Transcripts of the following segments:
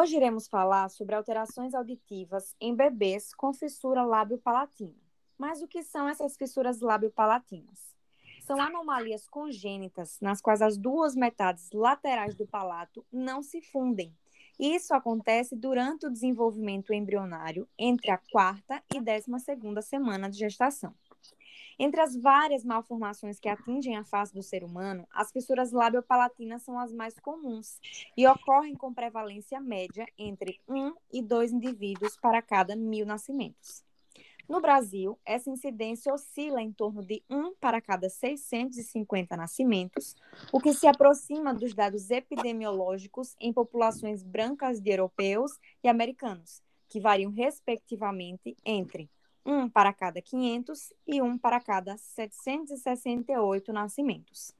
Hoje iremos falar sobre alterações auditivas em bebês com fissura lábio-palatina. Mas o que são essas fissuras lábio-palatinas? São anomalias congênitas nas quais as duas metades laterais do palato não se fundem. Isso acontece durante o desenvolvimento embrionário entre a quarta e décima segunda semana de gestação. Entre as várias malformações que atingem a face do ser humano, as fissuras labiopalatinas são as mais comuns e ocorrem com prevalência média entre 1 e 2 indivíduos para cada mil nascimentos. No Brasil, essa incidência oscila em torno de 1 para cada 650 nascimentos, o que se aproxima dos dados epidemiológicos em populações brancas de europeus e americanos, que variam respectivamente entre um para cada 500 e um para cada 768 nascimentos.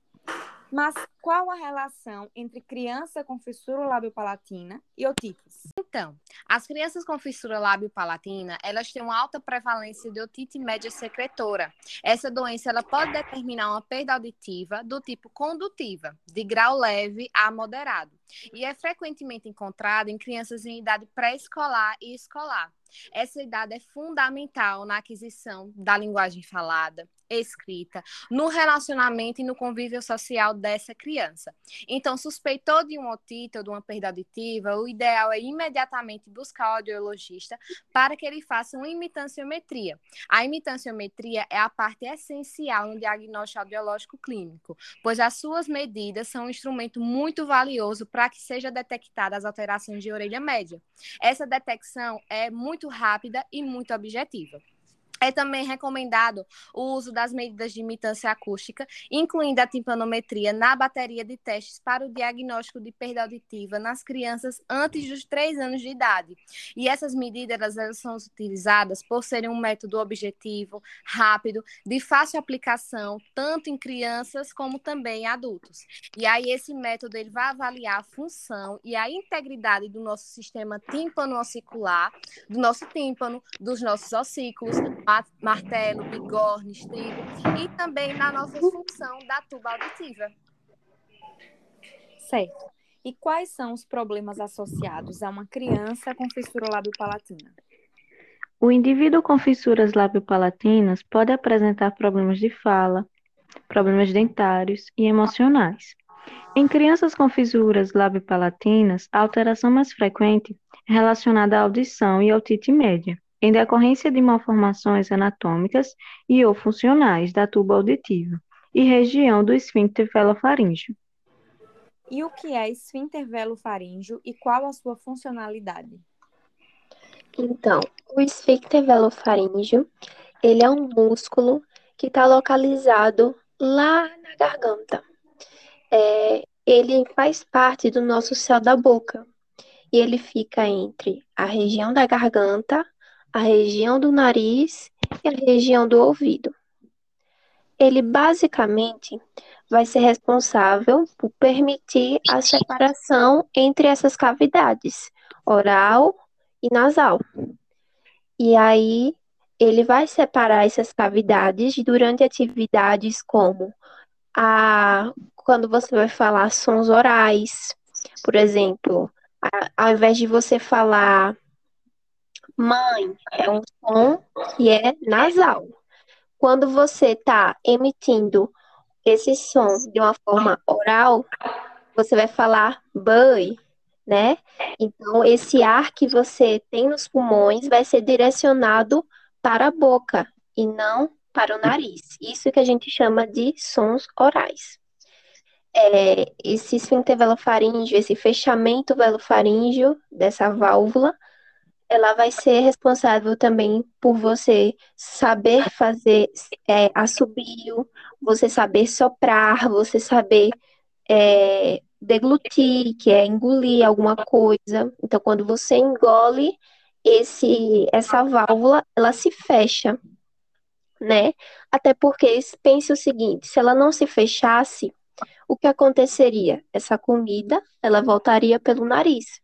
Mas qual a relação entre criança com fissura lábio-palatina e otites? Então, as crianças com fissura lábio-palatina, elas têm uma alta prevalência de otite média secretora. Essa doença ela pode determinar uma perda auditiva do tipo condutiva, de grau leve a moderado, e é frequentemente encontrada em crianças em idade pré-escolar e escolar. Essa idade é fundamental na aquisição da linguagem falada, escrita, no relacionamento e no convívio social dessa criança. Então, suspeitou de um otite ou de uma perda auditiva, o ideal é imediatamente buscar o audiologista para que ele faça uma imitanciometria. A imitanciometria é a parte essencial no diagnóstico audiológico clínico, pois as suas medidas são um instrumento muito valioso para que seja detectada as alterações de orelha média. Essa detecção é muito rápida e muito objetiva. É também recomendado o uso das medidas de imitância acústica, incluindo a timpanometria na bateria de testes para o diagnóstico de perda auditiva nas crianças antes dos 3 anos de idade. E essas medidas elas são utilizadas por serem um método objetivo, rápido, de fácil aplicação, tanto em crianças como também em adultos. E aí esse método ele vai avaliar a função e a integridade do nosso sistema tímpano-ossicular, do nosso tímpano, dos nossos ossículos, martelo, bigorne, estribo e também na nossa função da tuba auditiva. Certo. E quais são os problemas associados a uma criança com fissura lábio-palatina? O indivíduo com fissuras lábio-palatinas pode apresentar problemas de fala, problemas dentários e emocionais. Em crianças com fissuras lábio-palatinas, a alteração mais frequente é relacionada à audição e otite média em decorrência de malformações anatômicas e ou funcionais da tuba auditiva e região do esfíncter velofaríngeo. E o que é esfíncter velofaríngeo e qual a sua funcionalidade? Então, o esfíncter velofaríngeo, ele é um músculo que está localizado lá na garganta. É, ele faz parte do nosso céu da boca e ele fica entre a região da garganta a região do nariz e a região do ouvido. Ele basicamente vai ser responsável por permitir a separação entre essas cavidades, oral e nasal. E aí ele vai separar essas cavidades durante atividades como a quando você vai falar sons orais, por exemplo, a, ao invés de você falar Mãe é um som que é nasal. Quando você está emitindo esse som de uma forma oral, você vai falar boi, né? Então, esse ar que você tem nos pulmões vai ser direcionado para a boca e não para o nariz. Isso que a gente chama de sons orais. É, esse esfíncter velofaríngeo, esse fechamento velofaríngeo dessa válvula, ela vai ser responsável também por você saber fazer é, assobio, você saber soprar, você saber é, deglutir, que é engolir alguma coisa. Então, quando você engole, esse, essa válvula, ela se fecha, né? Até porque, pense o seguinte, se ela não se fechasse, o que aconteceria? Essa comida, ela voltaria pelo nariz.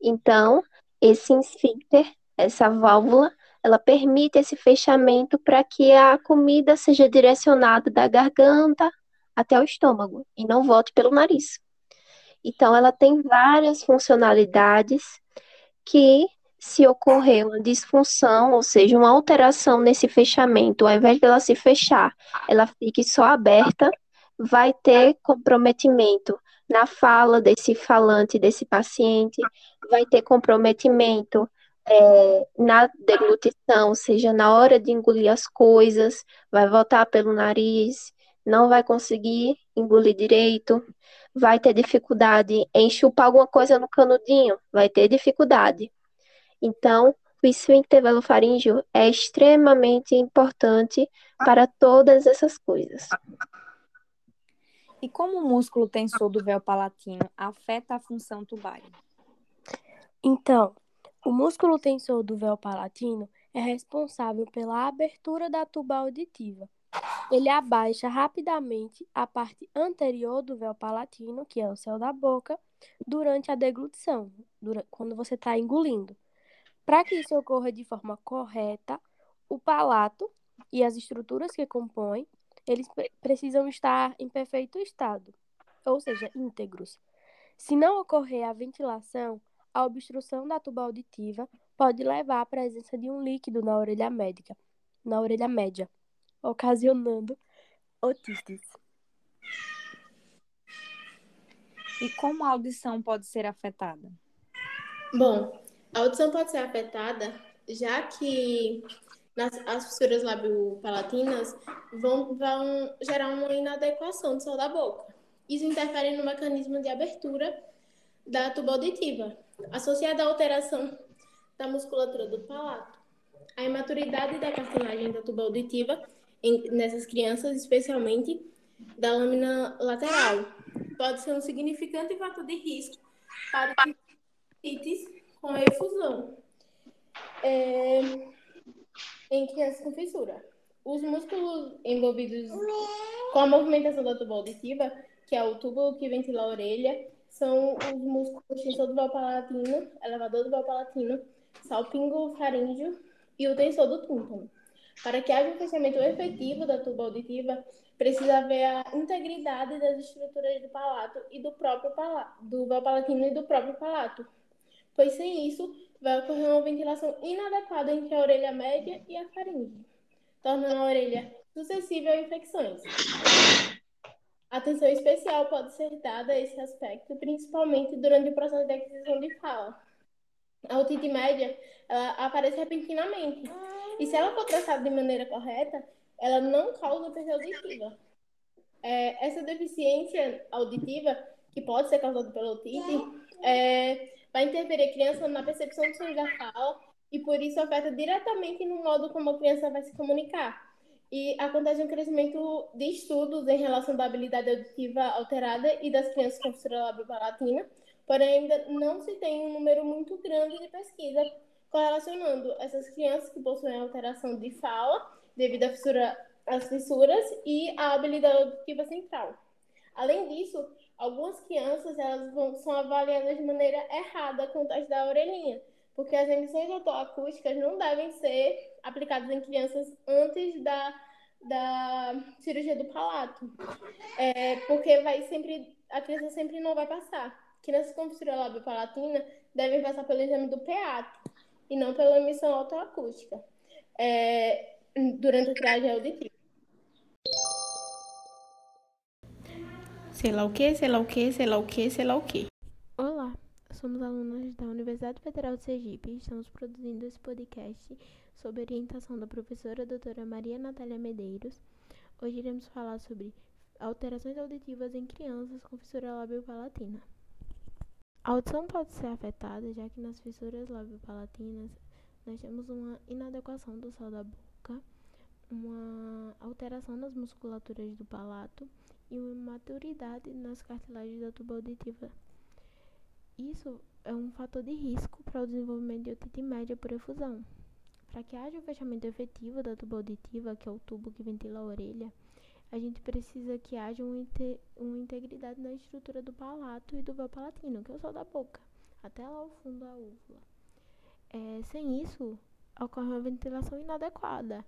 Então, esse esfíncter, essa válvula, ela permite esse fechamento para que a comida seja direcionada da garganta até o estômago e não volte pelo nariz. Então, ela tem várias funcionalidades que, se ocorrer uma disfunção, ou seja, uma alteração nesse fechamento, ao invés dela se fechar, ela fique só aberta, vai ter comprometimento na fala desse falante, desse paciente, vai ter comprometimento é, na deglutição, seja na hora de engolir as coisas, vai voltar pelo nariz, não vai conseguir engolir direito, vai ter dificuldade em chupar alguma coisa no canudinho, vai ter dificuldade. Então, o esfíncter velofaríngeo é extremamente importante para todas essas coisas. E como o músculo tensor do véu palatino afeta a função tubária? Então, o músculo tensor do véu palatino é responsável pela abertura da tuba auditiva. Ele abaixa rapidamente a parte anterior do véu palatino, que é o céu da boca, durante a deglutição, quando você está engolindo. Para que isso ocorra de forma correta, o palato e as estruturas que compõem eles precisam estar em perfeito estado, ou seja, íntegros. Se não ocorrer a ventilação, a obstrução da tuba auditiva pode levar à presença de um líquido na orelha médica, na orelha média, ocasionando otites. E como a audição pode ser afetada? Bom, a audição pode ser afetada já que nas, as fissuras lábio-palatinas vão, vão gerar uma inadequação do céu da boca. Isso interfere no mecanismo de abertura da tuba auditiva, associada à alteração da musculatura do palato. A imaturidade da cartilagem da tuba auditiva em, nessas crianças, especialmente da lâmina lateral, pode ser um significante fator de risco para otites com efusão. É, em crianças com fissura. Os músculos envolvidos com a movimentação da tuba auditiva, que é o tubo que ventila a orelha, são os músculos tensor do palatino, elevador do palatino, salpingo faríngeo e o tensor do tímpano. Para que haja um fechamento efetivo da tuba auditiva, precisa haver a integridade das estruturas do palato e do próprio palato, do palatino e do próprio palato. Pois sem isso, vai ocorrer uma ventilação inadequada entre a orelha média e a faringe, tornando a orelha suscetível a infecções. Atenção especial pode ser dada a esse aspecto, principalmente durante o processo de aquisição de fala. A otite média ela aparece repentinamente, e se ela for tratada de maneira correta, ela não causa perda auditiva. É, essa deficiência auditiva, que pode ser causada pela otite, é, vai interferir a criança na percepção do som da fala e por isso afeta diretamente no modo como a criança vai se comunicar. E acontece um crescimento de estudos em relação à habilidade auditiva alterada e das crianças com fissura labiopalatina, porém ainda não se tem um número muito grande de pesquisa correlacionando essas crianças que possuem alteração de fala devido à fissura, às fissuras e à habilidade auditiva central. Além disso, algumas crianças elas vão, são avaliadas de maneira errada com o teste da orelhinha, porque as emissões autoacústicas não devem ser aplicadas em crianças antes da, da cirurgia do palato, é, porque vai sempre a criança sempre não vai passar. Crianças com fissura labiopalatina devem passar pelo exame do PEAT e não pela emissão autoacústica é, durante a triagem auditiva. Sei lá o que, sei lá o que, sei lá o que, sei lá o que. Olá, somos alunos da Universidade Federal de Sergipe e estamos produzindo esse podcast sob orientação da professora doutora Maria Natália Medeiros. Hoje iremos falar sobre alterações auditivas em crianças com fissura labiopalatina. A audição pode ser afetada, já que nas fissuras labiopalatinas nós temos uma inadequação do céu da boca, uma alteração nas musculaturas do palato e uma maturidade nas cartilagens da tuba auditiva. Isso é um fator de risco para o desenvolvimento de otite média por efusão. Para que haja o fechamento efetivo da tuba auditiva, que é o tubo que ventila a orelha, a gente precisa que haja uma, uma integridade na estrutura do palato e do véu palatino, que é o céu da boca, até lá ao fundo da úvula. É, sem isso, ocorre uma ventilação inadequada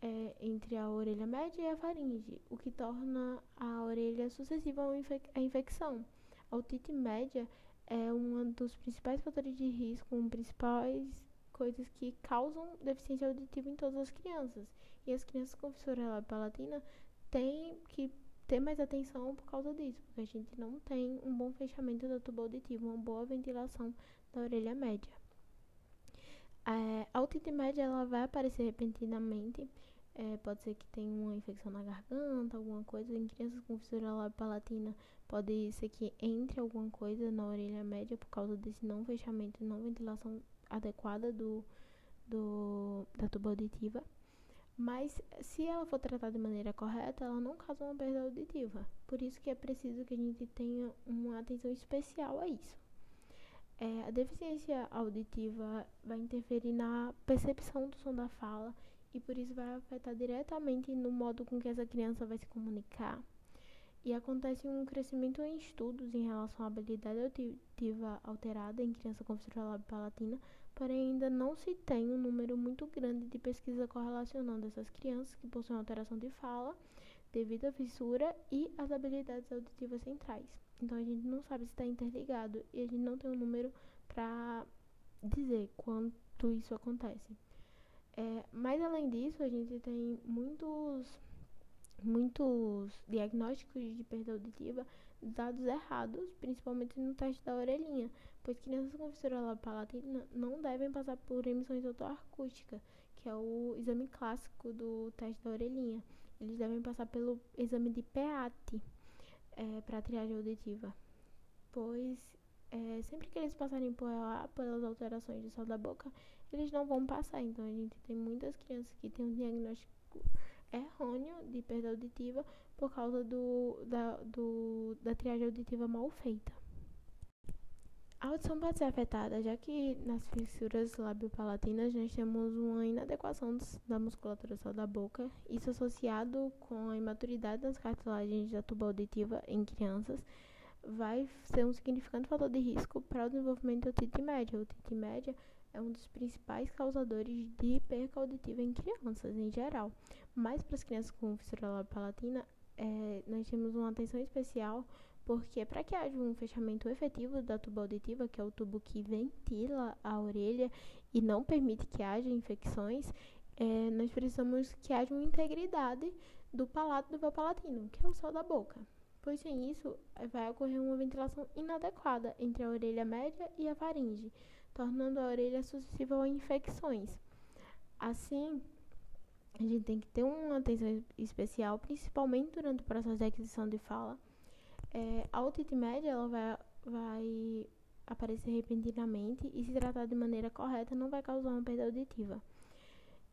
é, entre a orelha média e a faringe, o que torna a orelha suscetível à infecção. A otite média é um dos principais fatores de risco, um principais coisas que causam deficiência auditiva em todas as crianças. E as crianças com fissura palatina têm que ter mais atenção por causa disso, porque a gente não tem um bom fechamento da tuba auditiva, uma boa ventilação da orelha média. Otite ela vai aparecer repentinamente, é, pode ser que tenha uma infecção na garganta, alguma coisa. Em crianças com fissura palatina, pode ser que entre alguma coisa na orelha média por causa desse não fechamento não ventilação adequada do, do, da tuba auditiva. Mas se ela for tratada de maneira correta, ela não causa uma perda auditiva. Por isso que é preciso que a gente tenha uma atenção especial a isso. É, a deficiência auditiva vai interferir na percepção do som da fala e por isso vai afetar diretamente no modo com que essa criança vai se comunicar. E acontece um crescimento em estudos em relação à habilidade auditiva alterada em criança com fissura palatina, porém ainda não se tem um número muito grande de pesquisa correlacionando essas crianças que possuem alteração de fala devido à fissura e as habilidades auditivas centrais. Então a gente não sabe se está interligado e a gente não tem um número para dizer quanto isso acontece. É, mas além disso, a gente tem muitos, muitos diagnósticos de perda auditiva dados errados, principalmente no teste da orelhinha, pois crianças com fissura palatina não devem passar por emissões otoacústicas, que é o exame clássico do teste da orelhinha. Eles devem passar pelo exame de PEAT é, para triagem auditiva, pois é, sempre que eles passarem por, pelas alterações de sol da boca, eles não vão passar. Então, a gente tem muitas crianças que têm um diagnóstico errôneo de perda auditiva por causa do, da, do, da triagem auditiva mal feita. A audição pode ser afetada, já que nas fissuras labiopalatinas nós temos uma inadequação da musculatura da boca, isso associado com a imaturidade das cartilagens da tuba auditiva em crianças, vai ser um significante fator de risco para o desenvolvimento da otite média. A otite média é um dos principais causadores de perca auditiva em crianças em geral. Mas para as crianças com fissura palatina, é, nós temos uma atenção especial porque para que haja um fechamento efetivo da tuba auditiva, que é o tubo que ventila a orelha e não permite que haja infecções, é, nós precisamos que haja uma integridade do palato do palatino, que é o céu da boca. Pois sem isso, vai ocorrer uma ventilação inadequada entre a orelha média e a faringe, tornando a orelha suscetível a infecções. Assim, a gente tem que ter uma atenção especial, principalmente durante o processo de aquisição de fala. É, a otite média ela vai, vai aparecer repentinamente e, se tratar de maneira correta, não vai causar uma perda auditiva.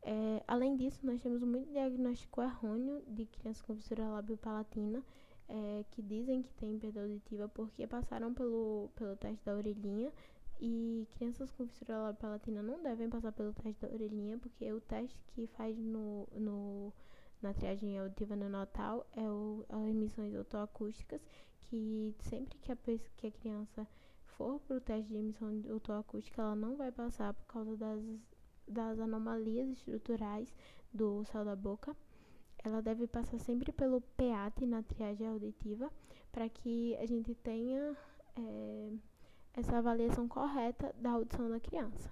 É, além disso, nós temos muito diagnóstico errôneo de crianças com fissura labiopalatina é, que dizem que têm perda auditiva porque passaram pelo, pelo teste da orelhinha e crianças com fissura palatina não devem passar pelo teste da orelhinha, porque o teste que faz no, no, na triagem auditiva neonatal é o, as emissões otoacústicas, que sempre que a, que a criança for para o teste de emissão otoacústica, ela não vai passar por causa das, das anomalias estruturais do céu da boca. Ela deve passar sempre pelo PEAT na triagem auditiva, para que a gente tenha. É, essa avaliação correta da audição da criança.